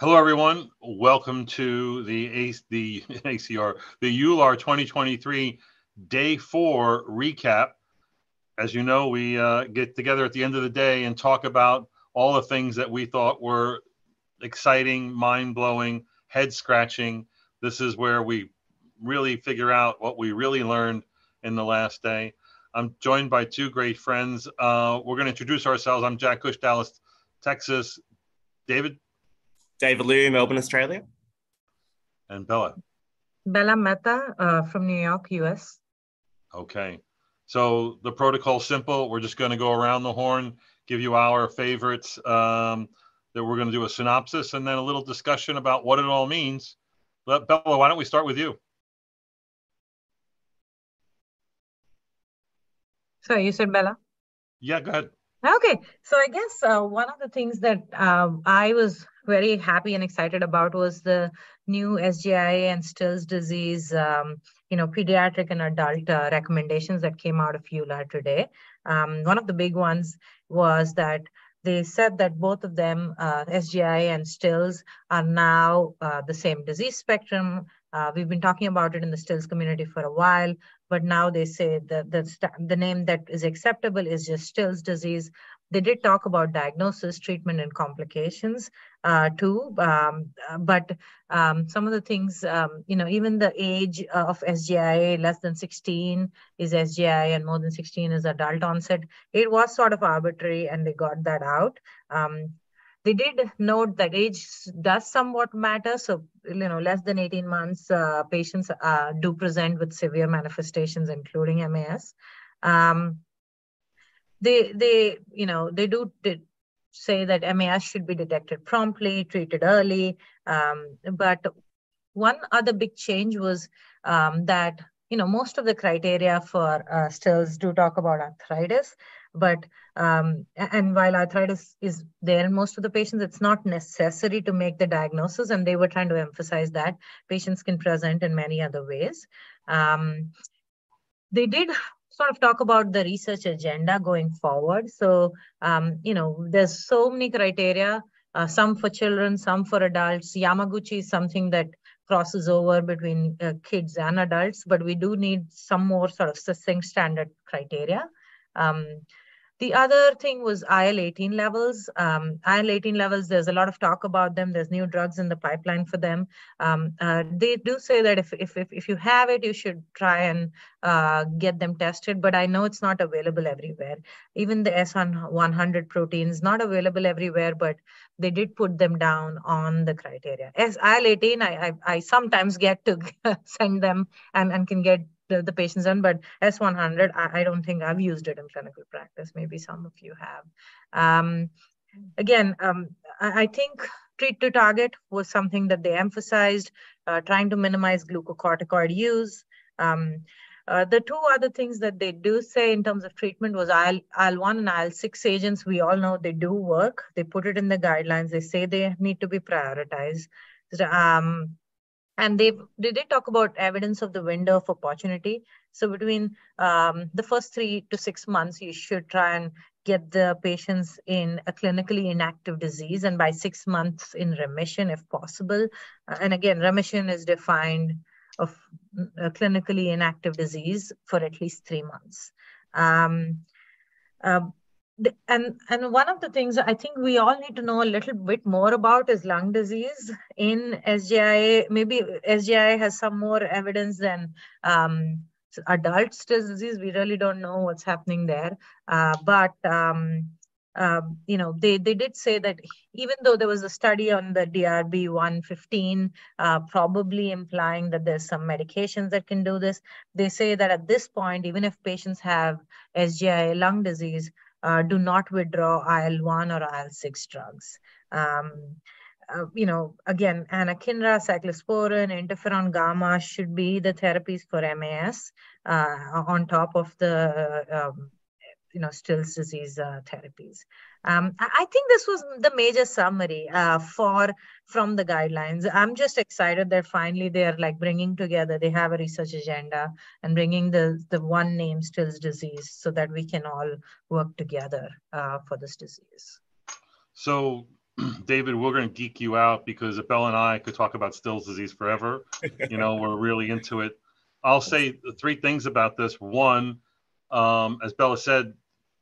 Hello, everyone. Welcome to the the ACR the EULAR 2023 Day Four recap. As you know, we uh, get together at the end of the day and talk about all the things that we thought were exciting, mind blowing, head scratching. This is where we really figure out what we really learned in the last day. I'm joined by two great friends. Uh, we're going to introduce ourselves. I'm Jack Cush, Dallas, Texas. David. David Liew, Melbourne, Australia. And Bella. Bella Mehta uh, from New York, US. Okay. So the protocol's simple. We're just going to go around the horn, give you our favorites. Um, that we're going to do a synopsis and then a little discussion about what it all means. But Bella, why don't we start with you? So you said Bella? Yeah, go ahead. Okay, so I guess uh, one of the things that uh, I was very happy and excited about was the new SGI and Still's disease, um, you know, pediatric and adult uh, recommendations that came out of EULAR today. Um, one of the big ones was that they said that both of them, uh, SGI and Stills, are now uh, the same disease spectrum. Uh, we've been talking about it in the Stills community for a while, but now they say that the, the name that is acceptable is just Stills disease. They did talk about diagnosis, treatment, and complications uh, too. Um, but um, some of the things, um, you know, even the age of SGI, less than 16 is SGI and more than 16 is adult onset. It was sort of arbitrary and they got that out. Um, they did note that age does somewhat matter. So, you know, less than 18 months, uh, patients uh, do present with severe manifestations, including MAS. Um, they they you know they do say that MAS should be detected promptly, treated early. Um, but one other big change was um, that you know most of the criteria for uh, stills do talk about arthritis, but um, and while arthritis is there in most of the patients, it's not necessary to make the diagnosis, and they were trying to emphasize that patients can present in many other ways. Um, they did sort of talk about the research agenda going forward. So, um, you know, there's so many criteria, uh, some for children, some for adults. Yamaguchi is something that crosses over between uh, kids and adults, but we do need some more sort of succinct standard criteria. Um, the other thing was IL-18 levels. Um, IL-18 levels, there's a lot of talk about them. There's new drugs in the pipeline for them. Um, uh, they do say that if, if, if, if, you have it, you should try and uh, get them tested, but I know it's not available everywhere. Even the S100 proteins, not available everywhere, but they did put them down on the criteria. As IL-18, I, I, I sometimes get to send them and, and can get the, the patients done, but S100, I, I, don't think I've used it in clinical practice. Maybe some of you have. Um, again, um, I, I, think treat to target was something that they emphasized, uh, trying to minimize glucocorticoid use. Um, uh, the two other things that they do say in terms of treatment was IL, IL-1 and IL-6 agents. We all know they do work. They put it in the guidelines. They say they need to be prioritized. Um, and they they did talk about evidence of the window of opportunity. So between um, the first three to six months you should try and get the patients in a clinically inactive disease. And by six months in remission if possible. Uh, and again remission is defined of a clinically inactive disease for at least three months. Um, uh, and and one of the things I think we all need to know a little bit more about is lung disease in SGI. Maybe SGI has some more evidence than um, adult disease. We really don't know what's happening there. Uh, but um, uh, you know, they they did say that even though there was a study on the DRB 115, uh, probably implying that there's some medications that can do this, they say that at this point, even if patients have SGI lung disease uh, do not withdraw IL-1 or IL-6 drugs. Um, uh, you know, again, anakinra, cyclosporin, interferon gamma should be the therapies for MAS uh, on top of the, um, you know, Still's disease uh, therapies. Um, I think this was the major summary uh, for from the guidelines. I'm just excited that finally they're like bringing together. They have a research agenda and bringing the the one name Still's disease so that we can all work together uh, for this disease. So David, we're going to geek you out because Bella and I could talk about Still's disease forever. you know, we're really into it. I'll say three things about this. One, um, as Bella said,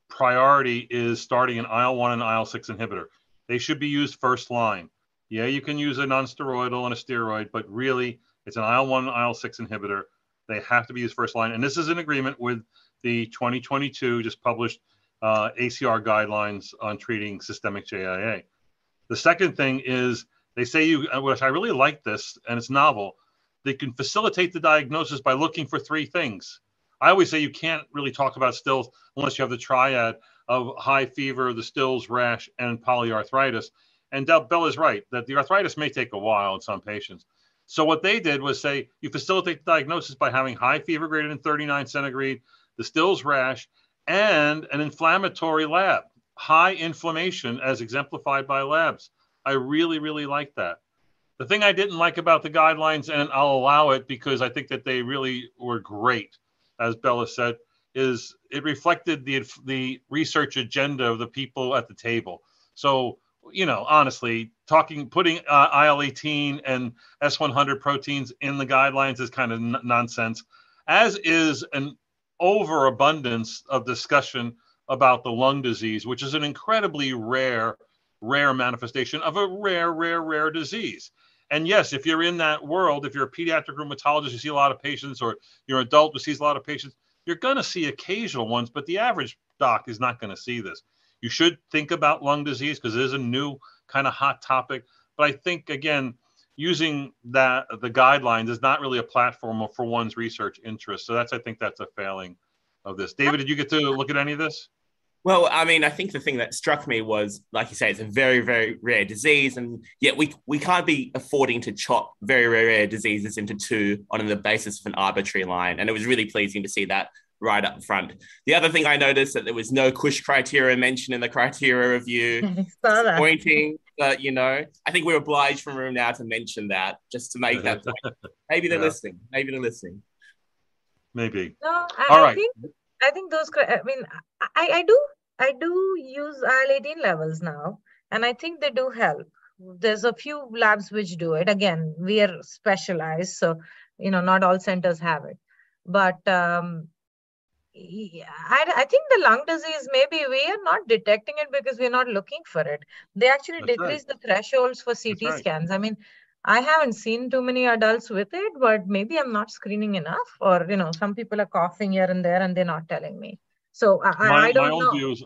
priority is starting an IL 1 and IL 6 inhibitor. They should be used first line. Yeah, you can use a non-steroidal and a steroid, but really it's an IL 1 and IL 6 inhibitor. They have to be used first line. And this is in agreement with the 2022 just published uh, ACR guidelines on treating systemic JIA. The second thing is they say you, uh, which I really like this, and it's novel. They can facilitate the diagnosis by looking for three things. I always say you can't really talk about stills unless you have the triad of high fever, the stills, rash, and polyarthritis. And Bell is right that the arthritis may take a while in some patients. So what they did was say you facilitate the diagnosis by having high fever greater than 39 centigrade, the stills rash, and an inflammatory lab, high inflammation as exemplified by labs. I really, really like that. The thing I didn't like about the guidelines, and I'll allow it because I think that they really were great, as Bella said, is it reflected the the research agenda of the people at the table. So you know, honestly, talking putting uh, IL eighteen and S one hundred proteins in the guidelines is kind of n- nonsense. As is an overabundance of discussion about the lung disease, which is an incredibly rare, rare manifestation of a rare, rare, rare disease. And yes, if you're in that world, if you're a pediatric rheumatologist, you see a lot of patients, or you're an adult who sees a lot of patients, you're going to see occasional ones, but the average doc is not going to see this. You should think about lung disease because it is a new kind of hot topic. But I think, again, using that the guidelines is not really a platform for one's research interest. So that's I think that's a failing of this. David, did you get to look at any of this? Well, I mean, I think the thing that struck me was, like you say, it's a very, very rare disease, and yet we we can't be affording to chop very, very rare diseases into two on the basis of an arbitrary line. And it was really pleasing to see that right up front. The other thing I noticed that there was no Cush criteria mentioned in the criteria review, pointing but you know, I think we're obliged from room now to mention that just to make that point. Maybe they're yeah. listening. Maybe they're listening. Maybe. No, I, All right. I think I think those. I mean, I I do I do use IL eighteen levels now, and I think they do help. There's a few labs which do it. Again, we are specialized, so you know, not all centers have it. But um, yeah, I, I think the lung disease maybe we are not detecting it because we're not looking for it they actually That's decrease right. the thresholds for ct right. scans i mean i haven't seen too many adults with it but maybe i'm not screening enough or you know some people are coughing here and there and they're not telling me so i, my, I don't my own know. view is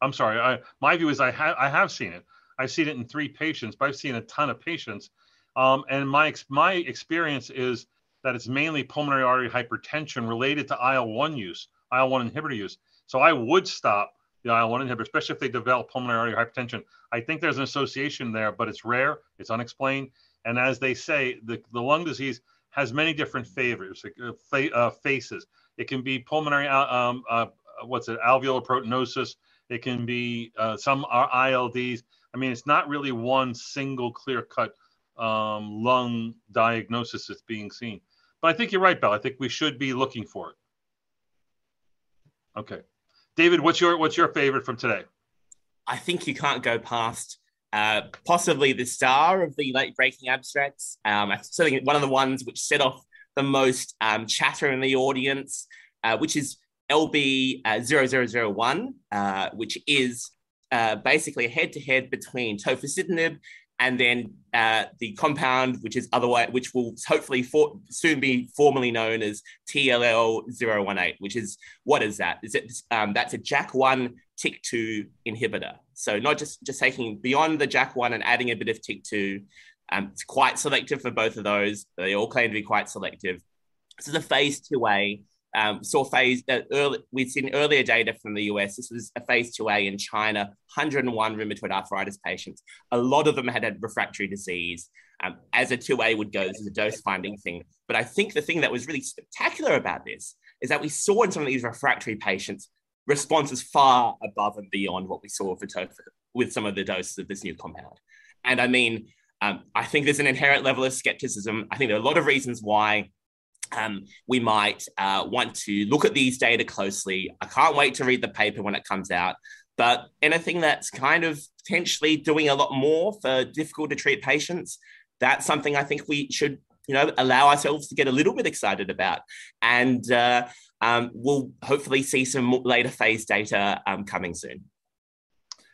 i'm sorry I, my view is i have i have seen it i've seen it in three patients but i've seen a ton of patients um, and my ex- my experience is that it's mainly pulmonary artery hypertension related to IL-1 use IL 1 inhibitor use. So I would stop the IL 1 inhibitor, especially if they develop pulmonary artery hypertension. I think there's an association there, but it's rare, it's unexplained. And as they say, the, the lung disease has many different favors, uh, uh, faces. It can be pulmonary, uh, um, uh, what's it, alveolar proteinosis. It can be uh, some ILDs. I mean, it's not really one single clear cut um, lung diagnosis that's being seen. But I think you're right, Bell. I think we should be looking for it. Okay, David, what's your what's your favorite from today? I think you can't go past uh, possibly the star of the late breaking abstracts. Um, one of the ones which set off the most um, chatter in the audience, uh, which is LB uh, 0001, uh, which is uh, basically a head to head between tofacitinib and then the compound, which is otherwise, which will hopefully for, soon be formally known as TLL018, which is what is that? Is it um, that's a JAK1 TYK2 inhibitor. So not just just taking beyond the JAK1 and adding a bit of TYK2. Um, it's quite selective for both of those. They all claim to be quite selective. This is a phase 2A um, saw phase uh, early, we've seen earlier data from the US. This was a phase 2A in China, 101 rheumatoid arthritis patients. A lot of them had had refractory disease. Um, as a 2A would go, this is a dose finding thing. But I think the thing that was really spectacular about this is that we saw in some of these refractory patients responses far above and beyond what we saw for tofa with some of the doses of this new compound. And I mean, um, I think there's an inherent level of skepticism. I think there are a lot of reasons why um, we might uh, want to look at these data closely. I can't wait to read the paper when it comes out. But anything that's kind of potentially doing a lot more for difficult to treat patients. That's something I think we should, you know, allow ourselves to get a little bit excited about. And uh, um, we'll hopefully see some later phase data um, coming soon.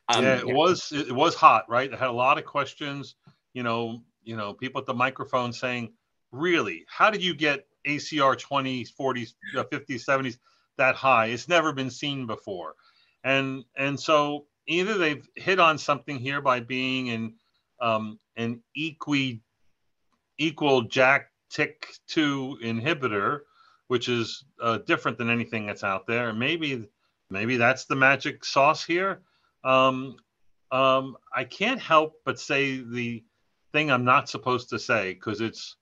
Um, yeah, it yeah. was it was hot, right? It had a lot of questions. You know, you know, people at the microphone saying, "Really, how did you get ACR 20s, 40s, 50s, 70s that high? It's never been seen before." And and so either they've hit on something here by being in um, an equi equal JAK TYK2 inhibitor, which is uh, different than anything that's out there. Maybe maybe that's the magic sauce here. Um, um, I can't help but say the thing I'm not supposed to say because it's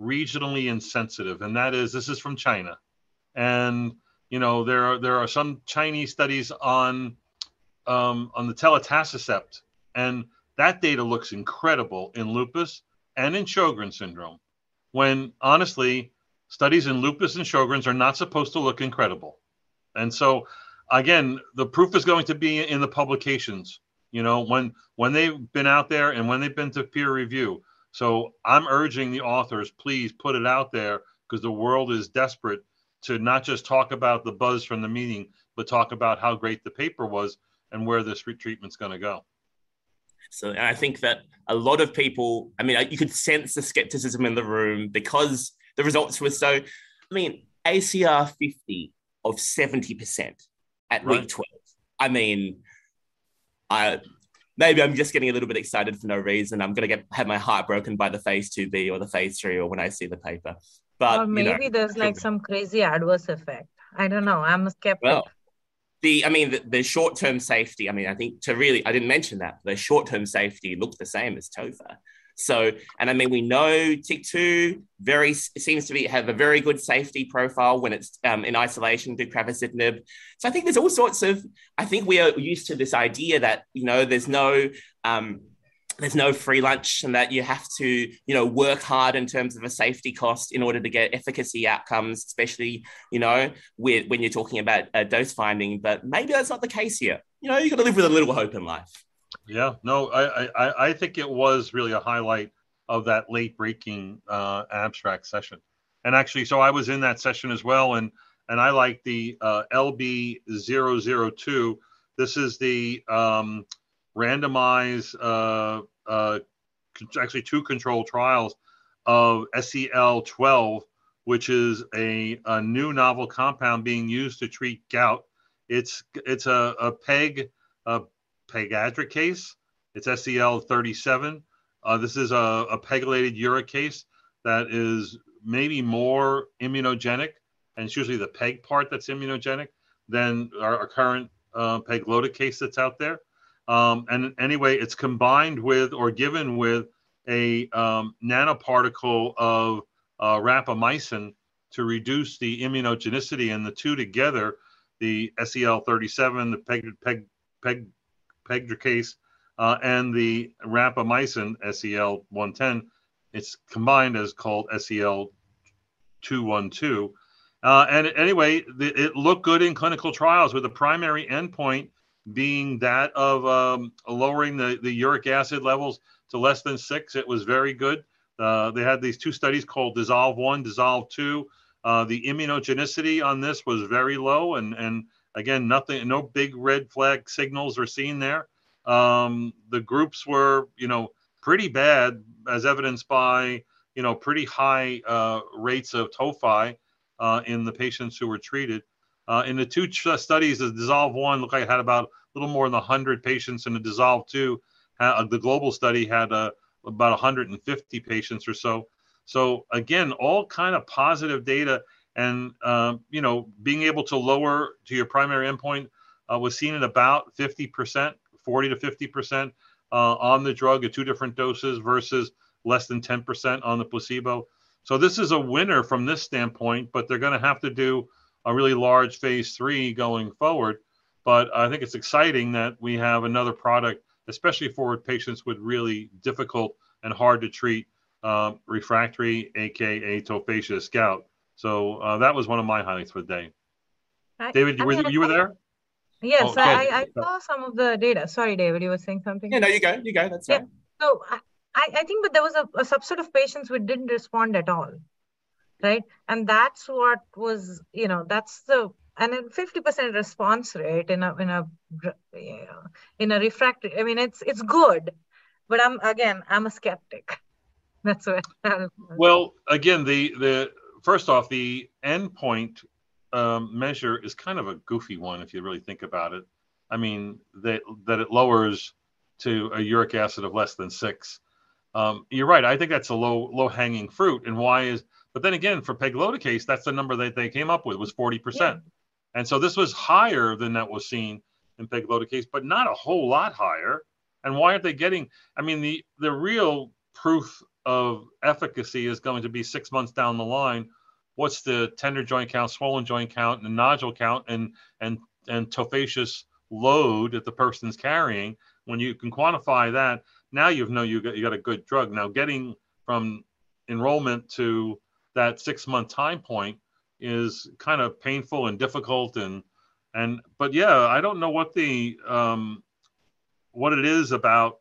regionally insensitive, and that is this is from China, and you know there are there are some Chinese studies on um, on the telitacicept, and that data looks incredible in lupus and in Sjogren syndrome. When honestly, studies in lupus and Sjogren's are not supposed to look incredible, and so again, the proof is going to be in the publications. You know, when when they've been out there and when they've been to peer review. So I'm urging the authors, please put it out there because the world is desperate to not just talk about the buzz from the meeting, but talk about how great the paper was and where this treatment's going to go. So, and I think that a lot of people, I mean, you could sense the skepticism in the room because the results were so, I mean, ACR 50 of 70% at right. week 12. I mean, I maybe I'm just getting a little bit excited for no reason. I'm gonna get have my heart broken by the phase two B or the phase three or when I see the paper. But or maybe you know, there's like some crazy adverse effect. I don't know. I'm a skeptic. Well, the I mean the, the short term safety. I mean I think to really I didn't mention that the short term safety looked the same as TOFA. So, and I mean, we know TYK2 very seems to be have a very good safety profile when it's um, in isolation to deucravacitinib. So I think there's all sorts of. I think we are used to this idea that you know there's no um, there's no free lunch and that you have to you know work hard in terms of a safety cost in order to get efficacy outcomes especially you know with, when you're talking about uh, dose finding but maybe that's not the case here you know you've got to live with a little hope in life yeah, no, I, I, I think it was really a highlight of that late breaking uh, abstract session. And actually, so I was in that session as well, and and I like the uh, LB002. This is the um, randomized, uh, uh, actually two control trials of SEL12, which is a, a new novel compound being used to treat gout. It's it's a, a PEG a case. It's SEL 37. Uh, this is a, a pegylated uricase that is maybe more immunogenic, and it's usually the PEG part that's immunogenic than our, our current uh, case that's out there. Um, and anyway, it's combined with or given with a um, nanoparticle of uh, rapamycin to reduce the immunogenicity, and the two together, the SEL37, the PEG, PEG, PEG pegadricase, uh, and the rapamycin SEL 110. It's combined as called SEL 212. Uh, and anyway, the, it looked good in clinical trials with the primary endpoint being that of um, lowering the, the uric acid levels to less than six. It was very good. Uh, they had these two studies called Dissolve 1, Dissolve 2. Uh, the immunogenicity on this was very low, and, and Again, nothing, no big red flag signals are seen there. Um, the groups were, you know, pretty bad, as evidenced by, you know, pretty high uh, rates of tophi uh, in the patients who were treated. Uh, in the two ch- studies, the Dissolve one looked like it had about a little more than 100 patients, and the Dissolve two, uh, the global study had uh, about 150 patients or so. So again, all kind of positive data and um, you know being able to lower to your primary endpoint uh, was seen at about 50% 40 to 50% uh, on the drug at two different doses versus less than 10% on the placebo. So this is a winner from this standpoint but they're going to have to do a really large phase three going forward. But i think it's exciting that we have another product especially for patients with really difficult and hard to treat uh, refractory aka tophaceous gout so uh, that was one of my highlights for the day. I, David, you, I mean, were, you were there? Yes, oh, I, I saw some of the data. Sorry, David, you were saying something. Yeah, no, you go, you go. That's right. So I, I think, but there was a, a subset of patients who didn't respond at all, right? And that's what was, you know, that's the and a 50% response rate in a in a in a refractory. I mean, it's it's good, but I'm again, I'm a skeptic. That's what. well, again, the the first off, the endpoint um, measure is kind of a goofy one if you really think about it. I mean, that that it lowers to a uric acid of less than six. Um, you're right. I think that's a low low hanging fruit. And why is? But then again, for pegloticase, that's the number that they came up with was 40 yeah. percent. And so this was higher than that was seen in pegloticase, but not a whole lot higher. And why aren't they getting? I mean, the the real proof of efficacy is going to be six months down the line. What's the tender joint count, swollen joint count, and nodule count, and and and tophaceous load that the person's carrying? When you can quantify that, now you know you got you got a good drug. Now getting from enrollment to that six month time point is kind of painful and difficult and and but yeah, I don't know what the um, what it is about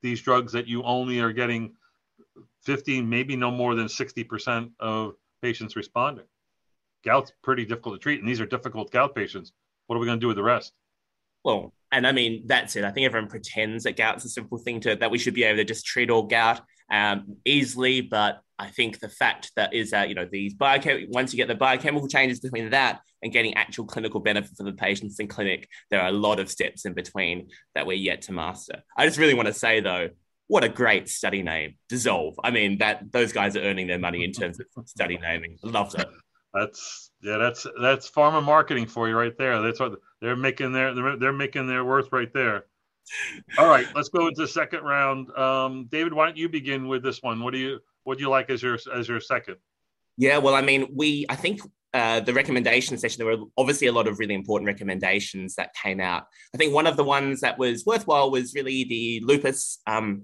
these drugs that you only are getting 50, maybe no more than 60% of patients responding. Gout's pretty difficult to treat, and these are difficult gout patients. What are we going to do with the rest? Well, and I mean that's it. I think everyone pretends that gout's a simple thing to that we should be able to just treat all gout um, easily, but I think the fact that is that you know these biochem once you get the biochemical changes between that and getting actual clinical benefit for the patients in clinic, there are a lot of steps in between that we're yet to master. I just really want to say though, what a great study name, Dissolve. I mean that those guys are earning their money in terms of study naming. Loved it. That's yeah, that's that's pharma marketing for you right there. That's what they're making their they're, they're making their worth right there. All right, let's go into the second round. Um, David, why don't you begin with this one? What do you what do you like as your as your second? Yeah, well, I mean, we I think uh, the recommendation session, there were obviously a lot of really important recommendations that came out. I think one of the ones that was worthwhile was really the lupus. Um,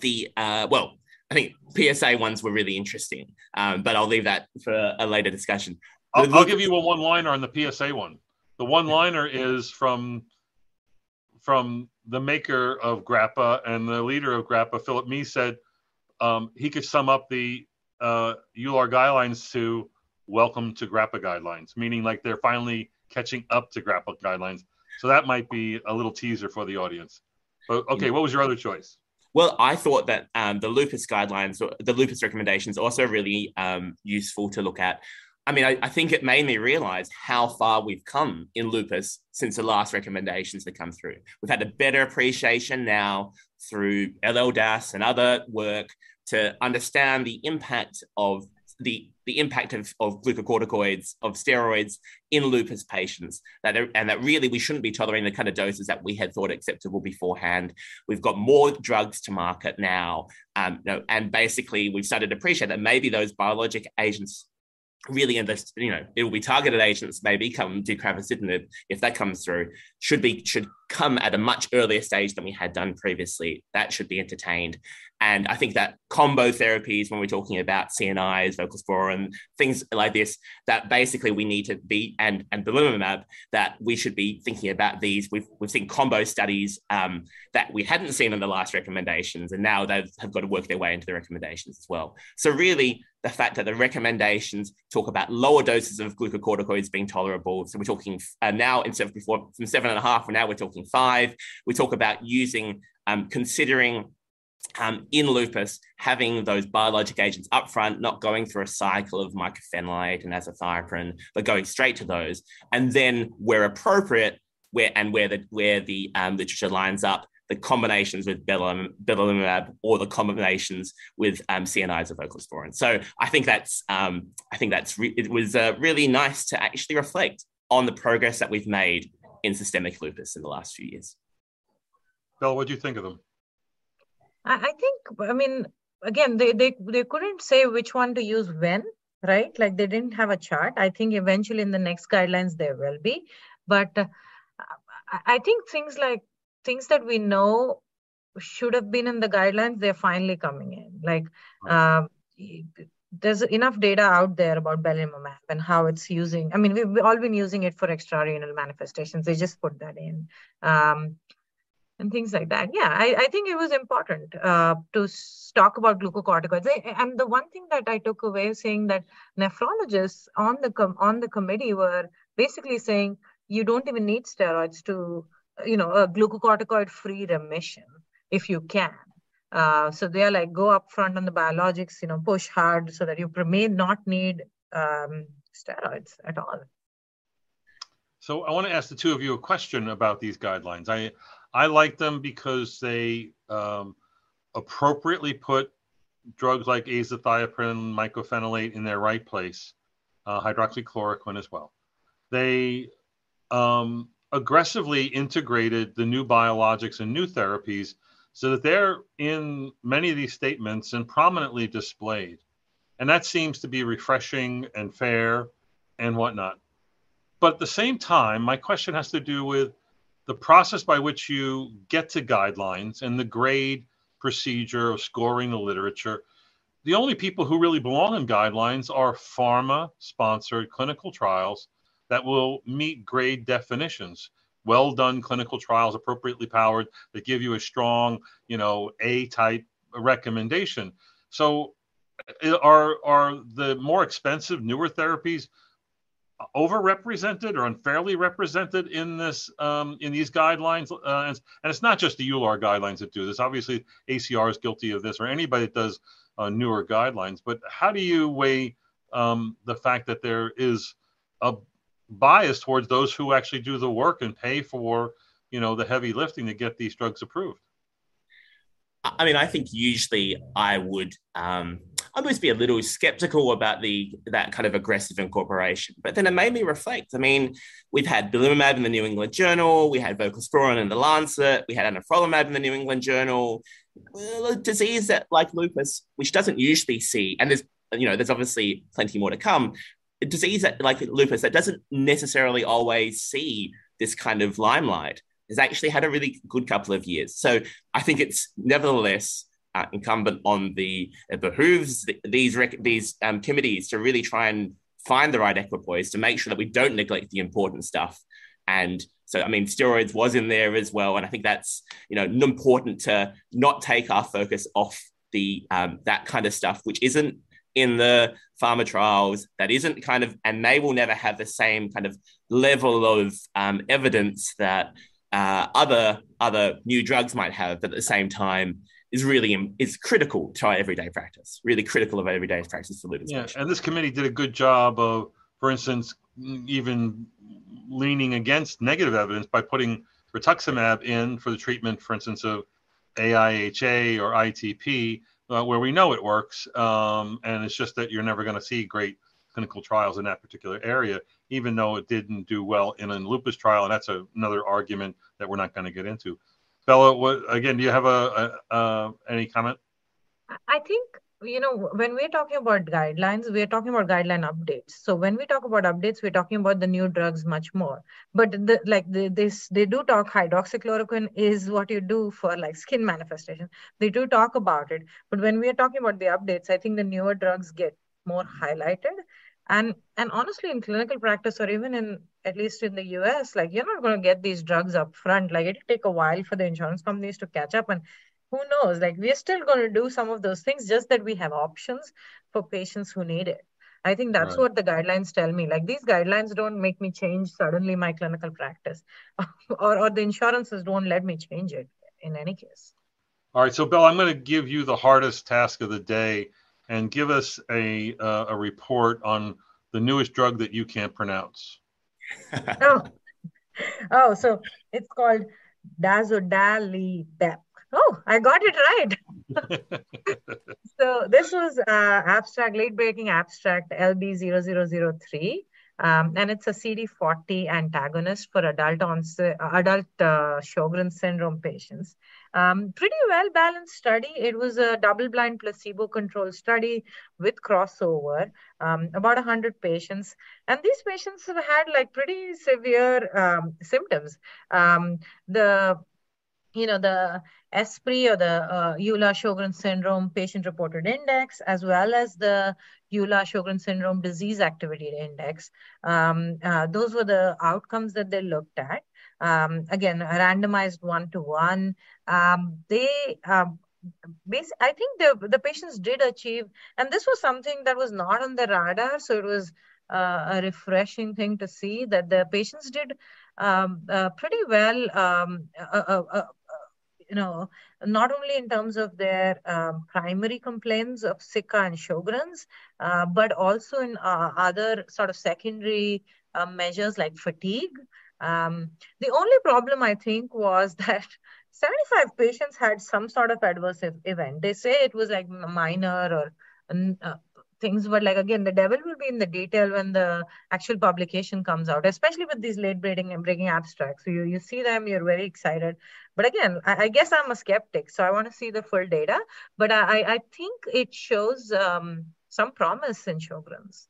the uh, well, I think PSA ones were really interesting, um, but I'll leave that for a later discussion. I'll, I'll, give you a one-liner on the PSA one. The one-liner is from from the maker of GRAPPA and the leader of GRAPPA, Philip Mease said um, he could sum up the uh, EULAR guidelines to welcome to GRAPPA guidelines, meaning like they're finally catching up to GRAPPA guidelines. So that might be a little teaser for the audience. But okay, what was your other choice? Well, I thought that um, the lupus guidelines, the lupus recommendations, also really um, useful to look at. I mean, I, I, think it made me realize how far we've come in lupus since the last recommendations that come through. We've had a better appreciation now through LLDAS and other work to understand the impact of the the impact of, of glucocorticoids of steroids in lupus patients that are, and that really we shouldn't be tolerating the kind of doses that we had thought acceptable beforehand. We've got more drugs to market now um, you know, and basically we've started to appreciate that maybe those biologic agents really invest, you know, it will be targeted agents maybe come deucravacitinib if that comes through should be should come at a much earlier stage than we had done previously. That should be entertained. And I think that combo therapies, when we're talking about CNIs, voclosporin, things like this, that basically we need to be, and, and belimumab, that we should be thinking about these. We've, we've seen combo studies um, that we hadn't seen in the last recommendations, and now they have got to work their way into the recommendations as well. So, really, the fact that the recommendations talk about lower doses of glucocorticoids being tolerable. So, we're talking uh, now instead of before from seven and a half, now we're talking five. We talk about using, um, considering um, in lupus, having those biologic agents upfront, not going through a cycle of mycophenolate and azathioprine, but going straight to those, and then where appropriate, where and where the where the um, literature lines up, the combinations with belimumab or the combinations with um, CNIs of voclosporin. So I think that's um, I think that's re- it was uh, really nice to actually reflect on the progress that we've made in systemic lupus in the last few years. Bill, what do you think of them? I, I think, I mean, again, they, they, they couldn't say which one to use when, right? Like they didn't have a chart. I think eventually in the next guidelines there will be. But uh, I think things like things that we know should have been in the guidelines, they're finally coming in. Like, uh, there's enough data out there about belimumab and how it's using. I mean, we've all been using it for extrarenal manifestations. They just put that in. Um, and things like that. Yeah, I, I think it was important uh, to talk about glucocorticoids. And the one thing that I took away saying that nephrologists on the on the committee were basically saying you don't even need steroids to, you know, a glucocorticoid-free remission if you can. Uh, so they are like go up front on the biologics, you know, push hard so that you may not need um, steroids at all. So I want to ask the two of you a question about these guidelines. I I like them because they um, appropriately put drugs like azathioprine, mycophenolate in their right place, uh, hydroxychloroquine as well. They um, aggressively integrated the new biologics and new therapies so that they're in many of these statements and prominently displayed. And that seems to be refreshing and fair and whatnot. But at the same time, my question has to do with the process by which you get to guidelines and the grade procedure of scoring the literature. The only people who really belong in guidelines are pharma sponsored clinical trials that will meet grade definitions. Well done clinical trials, appropriately powered, that give you a strong, you know, A type recommendation. So, uh, are are the more expensive, newer therapies overrepresented or unfairly represented in this um, in these guidelines? Uh, and, and, it's not just the EULAR guidelines that do this. Obviously ACR is guilty of this or anybody that does uh, newer guidelines. But how do you weigh um, the fact that there is a bias towards those who actually do the work and pay for you know the heavy lifting to get these drugs approved I mean, I think usually I would um, almost be a little skeptical about the that kind of aggressive incorporation. But then it made me reflect. I mean, we've had belimumab in the New England Journal, we had voclosporin in the Lancet, we had anifrolumab in the New England Journal. a disease that, like lupus, which doesn't usually see, and there's you know there's obviously plenty more to come. Disease that like lupus that doesn't necessarily always see this kind of limelight has actually had a really good couple of years. So I think it's nevertheless uh, incumbent on the it behooves these rec- these um, committees to really try and find the right equipoise to make sure that we don't neglect the important stuff. And so, I mean, steroids was in there as well, and I think that's you know important to not take our focus off the um, that kind of stuff, which isn't in the pharma trials, that isn't kind of, and they will never have the same kind of level of um, evidence that uh, other other new drugs might have, but at the same time, is really is critical to our everyday practice. Really critical of everyday practice for lupus. Yeah, and this committee did a good job of, for instance, even leaning against negative evidence by putting rituximab in for the treatment, for instance, of AIHA or ITP, uh, where we know it works, um, and it's just that you're never going to see great clinical trials in that particular area, even though it didn't do well in a lupus trial, and that's a, another argument that we're not going to get into. Bella, what again? Do you have a, a, a any comment? I think you know when we're talking about guidelines we're talking about guideline updates. So when we talk about updates we're talking about the new drugs much more. But the, like the, this they do talk hydroxychloroquine is what you do for like skin manifestation. They do talk about it. But when we're talking about the updates i think the newer drugs get more highlighted. And and honestly in clinical practice or even in at least in the us like you're not going to get these drugs up front like it'll take a while for the insurance companies to catch up and who knows like we're still going to do some of those things just that we have options for patients who need it i think that's right. what the guidelines tell me like these guidelines don't make me change suddenly my clinical practice or, or the insurances don't let me change it in any case all right so bill i'm going to give you the hardest task of the day and give us a uh, a report on the newest drug that you can't pronounce. oh. oh, so it's called dazodalibep. Oh, I got it right. so this was uh, abstract, late breaking abstract LB0003. Um, and it's a CD40 antagonist for adult onset, adult uh, Sjogren's syndrome patients. Um, pretty well balanced study. It was a double blind placebo controlled study with crossover, um, about 100 patients. And these patients have had like pretty severe um, symptoms. Um, the you know the ESSPRI or the uh, EULAR Sjogren syndrome patient reported index, as well as the EULAR Sjogren syndrome disease activity index. Um, uh, those were the outcomes that they looked at. Um, again, randomized one to one. Um, they um, I think the the patients did achieve, and this was something that was not on the radar. So it was uh, a refreshing thing to see that the patients did um, uh, pretty well. Um, uh, uh, uh you know, not only in terms of their um, primary complaints of sicca and Sjogren's, uh, but also in other sort of secondary measures like fatigue. Um, the only problem I think was that 75 patients had some sort of adverse event. They say it was like minor or uh, things, but like again, the devil will be in the detail when the actual publication comes out, especially with these late breaking and breaking abstracts. So you, you see them, you're very excited. But again, I, I guess I'm a skeptic, so I want to see the full data. But I, I think it shows um, some promise in Sjogren's.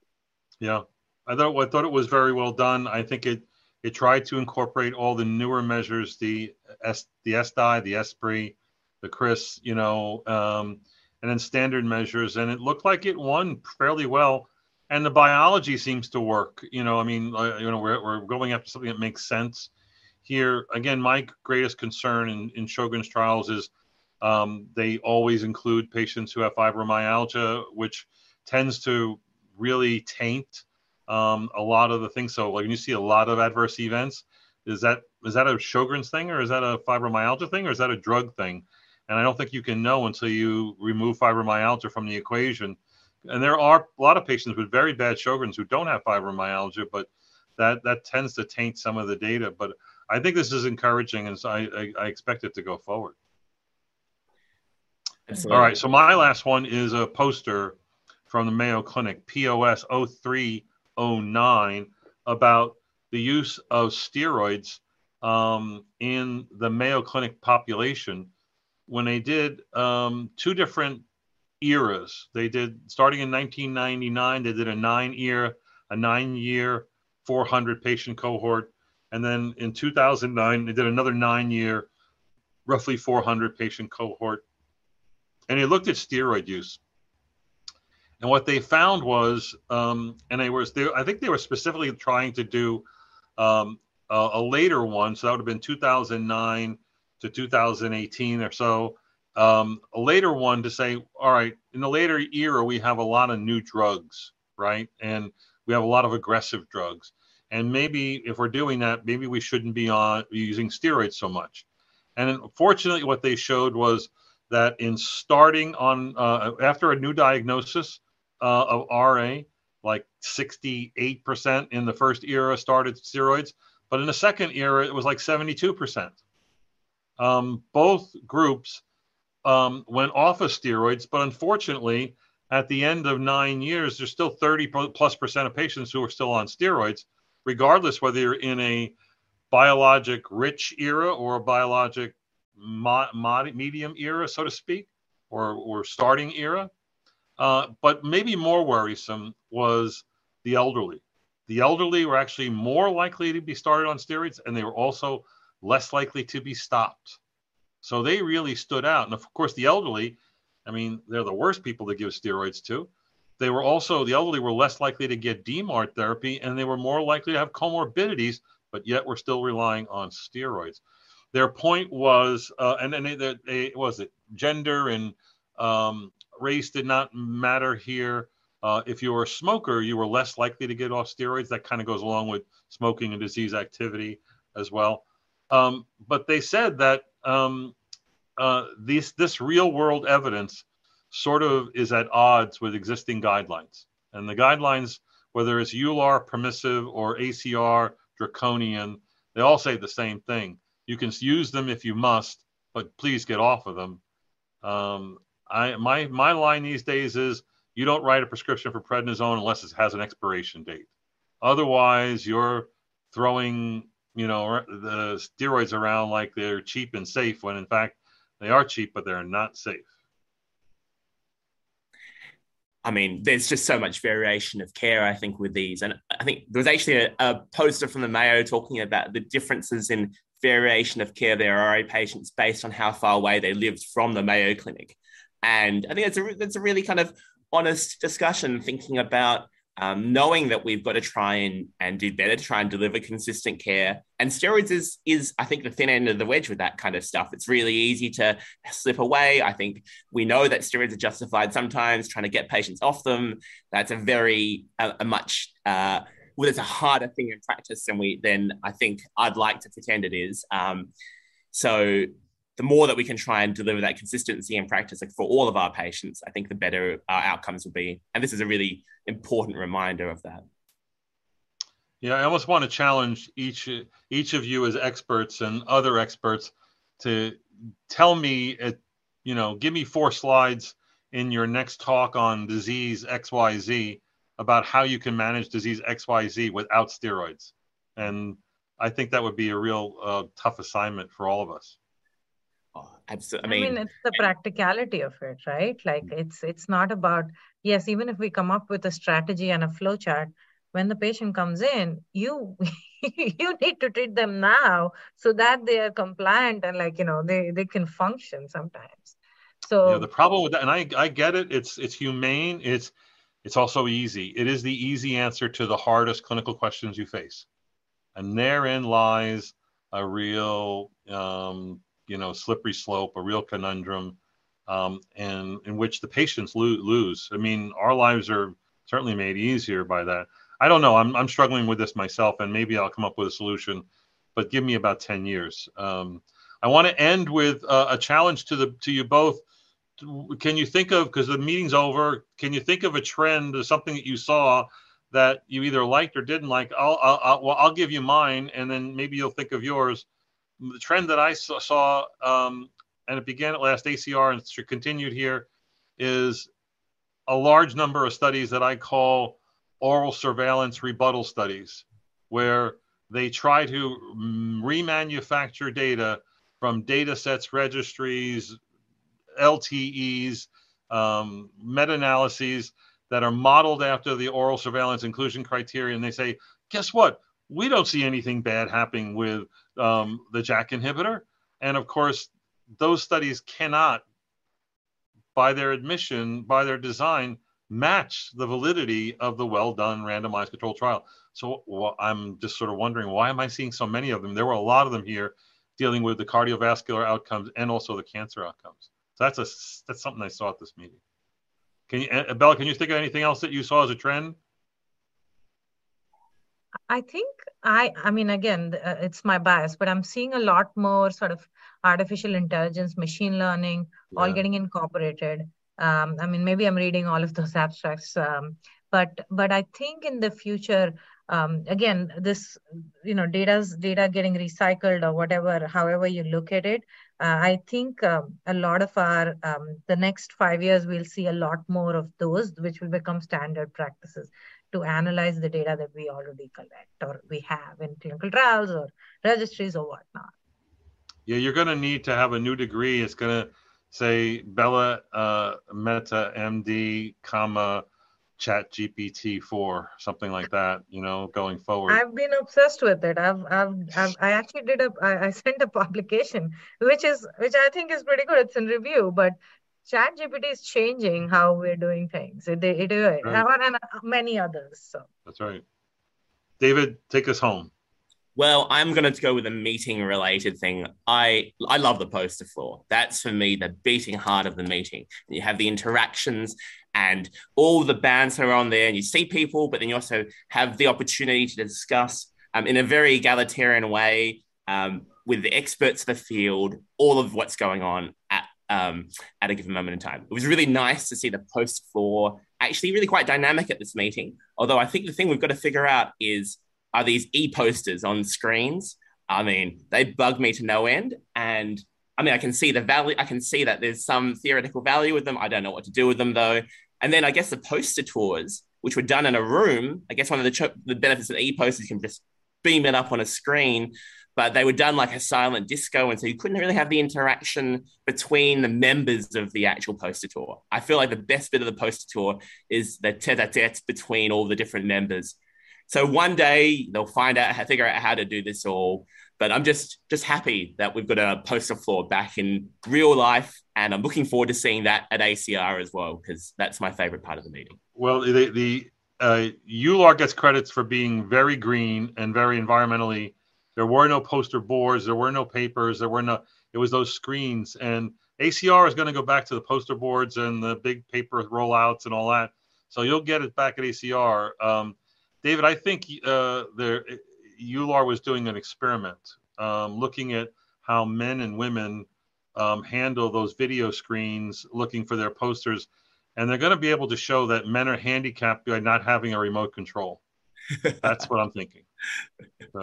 Yeah, I thought I thought it was very well done. I think it it tried to incorporate all the newer measures, the S, the ESSDAI, the ESSPRI, the chris you know, um, and then standard measures, and it looked like it won fairly well. And the biology seems to work. You know, I mean, uh, you know, we're, we're going after something that makes sense here. Again, my greatest concern in, in Sjogren's trials is um, they always include patients who have fibromyalgia, which tends to really taint um, a lot of the things. So like when you see a lot of adverse events, is that is that a Sjogren's thing or is that a fibromyalgia thing or is that a drug thing? And I don't think you can know until you remove fibromyalgia from the equation. And there are a lot of patients with very bad Sjogren's who don't have fibromyalgia, but that that tends to taint some of the data. But I think this is encouraging, and so I, I, I expect it to go forward. Absolutely. All right. So my last one is a poster from the Mayo Clinic, POS 03 09 about the use of steroids um, in the Mayo Clinic population when they did um, two different eras. They did starting in 1999. They did a nine year, a nine year, 400 patient cohort, and then in 2009 they did another nine year, roughly 400 patient cohort, and they looked at steroid use. And what they found was, um, and they were, they, I think they were specifically trying to do um, a, a, later one. So that would have been 2009 to 2018 or so. Um, a later one to say, all right, in the later era, we have a lot of new drugs, right? And we have a lot of aggressive drugs. And maybe if we're doing that, maybe we shouldn't be on using steroids so much. And unfortunately, what they showed was that in starting on uh, after a new diagnosis, uh, of RA, like 68% in the first era started steroids, but in the second era, it was like 72%. Um, both groups um, went off of steroids, but unfortunately, at the end of nine years, there's still 30 plus percent of patients who are still on steroids, regardless whether you're in a biologic rich era or a biologic mo- mod- medium era, so to speak, or, or starting era. Uh, but maybe more worrisome was the elderly. The elderly were actually more likely to be started on steroids, and they were also less likely to be stopped. So they really stood out. And of course, the elderly, I mean, they're the worst people to give steroids to. They were also, the elderly were less likely to get DMARD therapy, and they were more likely to have comorbidities, but yet we're still relying on steroids. Their point was, uh, and then they, they, they, was it gender and um, race did not matter here. Uh, if you were a smoker, you were less likely to get off steroids. That kind of goes along with smoking and disease activity as well. Um, but they said that um, uh, this this real world evidence sort of is at odds with existing guidelines, and the guidelines, whether it's EULAR permissive or ACR draconian, they all say the same thing. You can use them if you must, but please get off of them. Um, I my my line these days is you don't write a prescription for prednisone unless it has an expiration date. Otherwise, you're throwing you know the steroids around like they're cheap and safe when in fact they are cheap but they're not safe. I mean, there's just so much variation of care, I think, with these. And I think there was actually a, a, poster from the Mayo talking about the differences in variation of care there are patients based on how far away they lived from the Mayo Clinic. And I think it's a, that's a really kind of honest discussion thinking about um, knowing that we've got to try and, and do better to try and deliver consistent care. And steroids is, is, I think, the thin end of the wedge with that kind of stuff. It's really easy to slip away. I think we know that steroids are justified sometimes, trying to get patients off them. That's a very, a, a much, uh, well, it's a harder thing in practice than we, than I think I'd like to pretend it is. Um, so the more that we can try and deliver that consistency in practice like for all of our patients, I think the better our outcomes will be. And this is a really important reminder of that. Yeah, I almost want to challenge each each of you as experts and other experts to tell me, uh, you know, give me four slides in your next talk on disease XYZ about how you can manage disease XYZ without steroids. And I think that would be a real uh, tough assignment for all of us. Oh, absolutely. I mean, I mean, it's the practicality of it, right? Like mm. it's it's not about yes. Even if we come up with a strategy and a flow chart, when the patient comes in, you you need to treat them now so that they are compliant and like you know they they can function sometimes. So yeah, the problem with that, and I I get it. It's it's humane. It's it's also easy. It is the easy answer to the hardest clinical questions you face, and therein lies a real um, you know slippery slope, a real conundrum, um, and in which the patients lo- lose. I mean, our lives are certainly made easier by that. I don't know. I'm I'm struggling with this myself, and maybe I'll come up with a solution, but give me about ten years. Um, I want to end with uh, a challenge to the to you both. Can you think of because the meeting's over? Can you think of a trend or something that you saw that you either liked or didn't like? I'll I'll, I'll, well, I'll give you mine, and then maybe you'll think of yours the trend that I saw, um, and it began at last ACR and continued here, is a large number of studies that I call oral surveillance rebuttal studies, where they try to remanufacture data from data sets, registries, LTEs, um, meta analyses that are modeled after the oral surveillance inclusion criteria. And they say, guess what? We don't see anything bad happening with um, the JAK inhibitor. And of course, those studies cannot, by their admission, by their design, match the validity of the well done randomized controlled trial. So well, I'm just sort of wondering why am I seeing so many of them? There were a lot of them here dealing with the cardiovascular outcomes and also the cancer outcomes. So that's a that's something I saw at this meeting. Can you, Bella? Can you think of anything else that you saw as a trend? I think I, I mean, again, uh, it's my bias, but I'm seeing a lot more sort of artificial intelligence, machine learning, yeah. all getting incorporated. Um, I mean, maybe I'm reading all of those abstracts, um, but but I think in the future, um, again, this you know, data's data getting recycled or whatever, however you look at it. Uh, I think um, a lot of our um, the next five years we'll see a lot more of those, which will become standard practices to analyze the data that we already collect or we have in clinical trials or registries or whatnot. Yeah, you're going to need to have a new degree. It's going to say Bella uh, Mehta MD, comma Chat GPT four, something like that. You know, going forward. I've been obsessed with it. I've, I've, I've I actually did a, I, I sent a publication, which is, which I think is pretty good. It's in review, but chat gpt is changing how we're doing things. It, it, it right. and many others so. That's right. David take us home. Well i'm going to go with a meeting related thing. I i love the poster floor. That's for me the beating heart of the meeting. You have the interactions and all the bands are on there and you see people but then you also have the opportunity to discuss um, in a very egalitarian way um, with the experts of the field all of what's going on at um, at a given moment in time. It was really nice to see the post floor actually really quite dynamic at this meeting. Although I think the thing we've got to figure out is are these e posters on screens? I mean, they bug me to no end. And I mean, I can see the value, I can see that there's some theoretical value with them. I don't know what to do with them though. And then I guess the poster tours, which were done in a room, I guess one of the, cho- the benefits of e posters, you can just beam it up on a screen but they were done like a silent disco. And so you couldn't really have the interaction between the members of the actual poster tour. I feel like the best bit of the poster tour is the tete a tete between all the different members. So one day they'll find out, figure out how to do this all. but I'm just just happy that we've got a poster floor back in real life, and I'm looking forward to seeing that at ACR as well because that's my favorite part of the meeting. Well, the the uh, EULAR gets credits for being very green and very environmentally. There were no poster boards, there were no papers, there were no. It was those screens, and ACR is going to go back to the poster boards and the big paper rollouts and all that. So you'll get it back at ACR. Um, David, I think uh, there EULAR was doing an experiment, um, looking at how men and women um, handle those video screens, looking for their posters, and they're going to be able to show that men are handicapped by not having a remote control. That's what I'm thinking. So.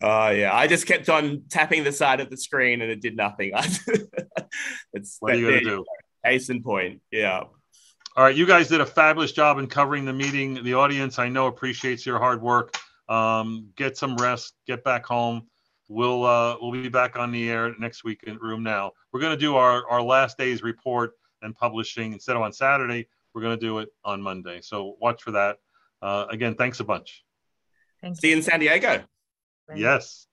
Oh yeah, I just kept on tapping the side of the screen and it did nothing. it's what are you gonna do? Case in point, yeah. All right, you guys did a fabulous job in covering the meeting. The audience, I know, appreciates your hard work. Um, get some rest, get back home. We'll uh, we'll be back on the air next week in RheumNow. We're going to do our our last day's report and publishing instead of on Saturday. We're going to do it on Monday. So watch for that. Uh, again, thanks a bunch. Thanks. See you in San Diego. Yes.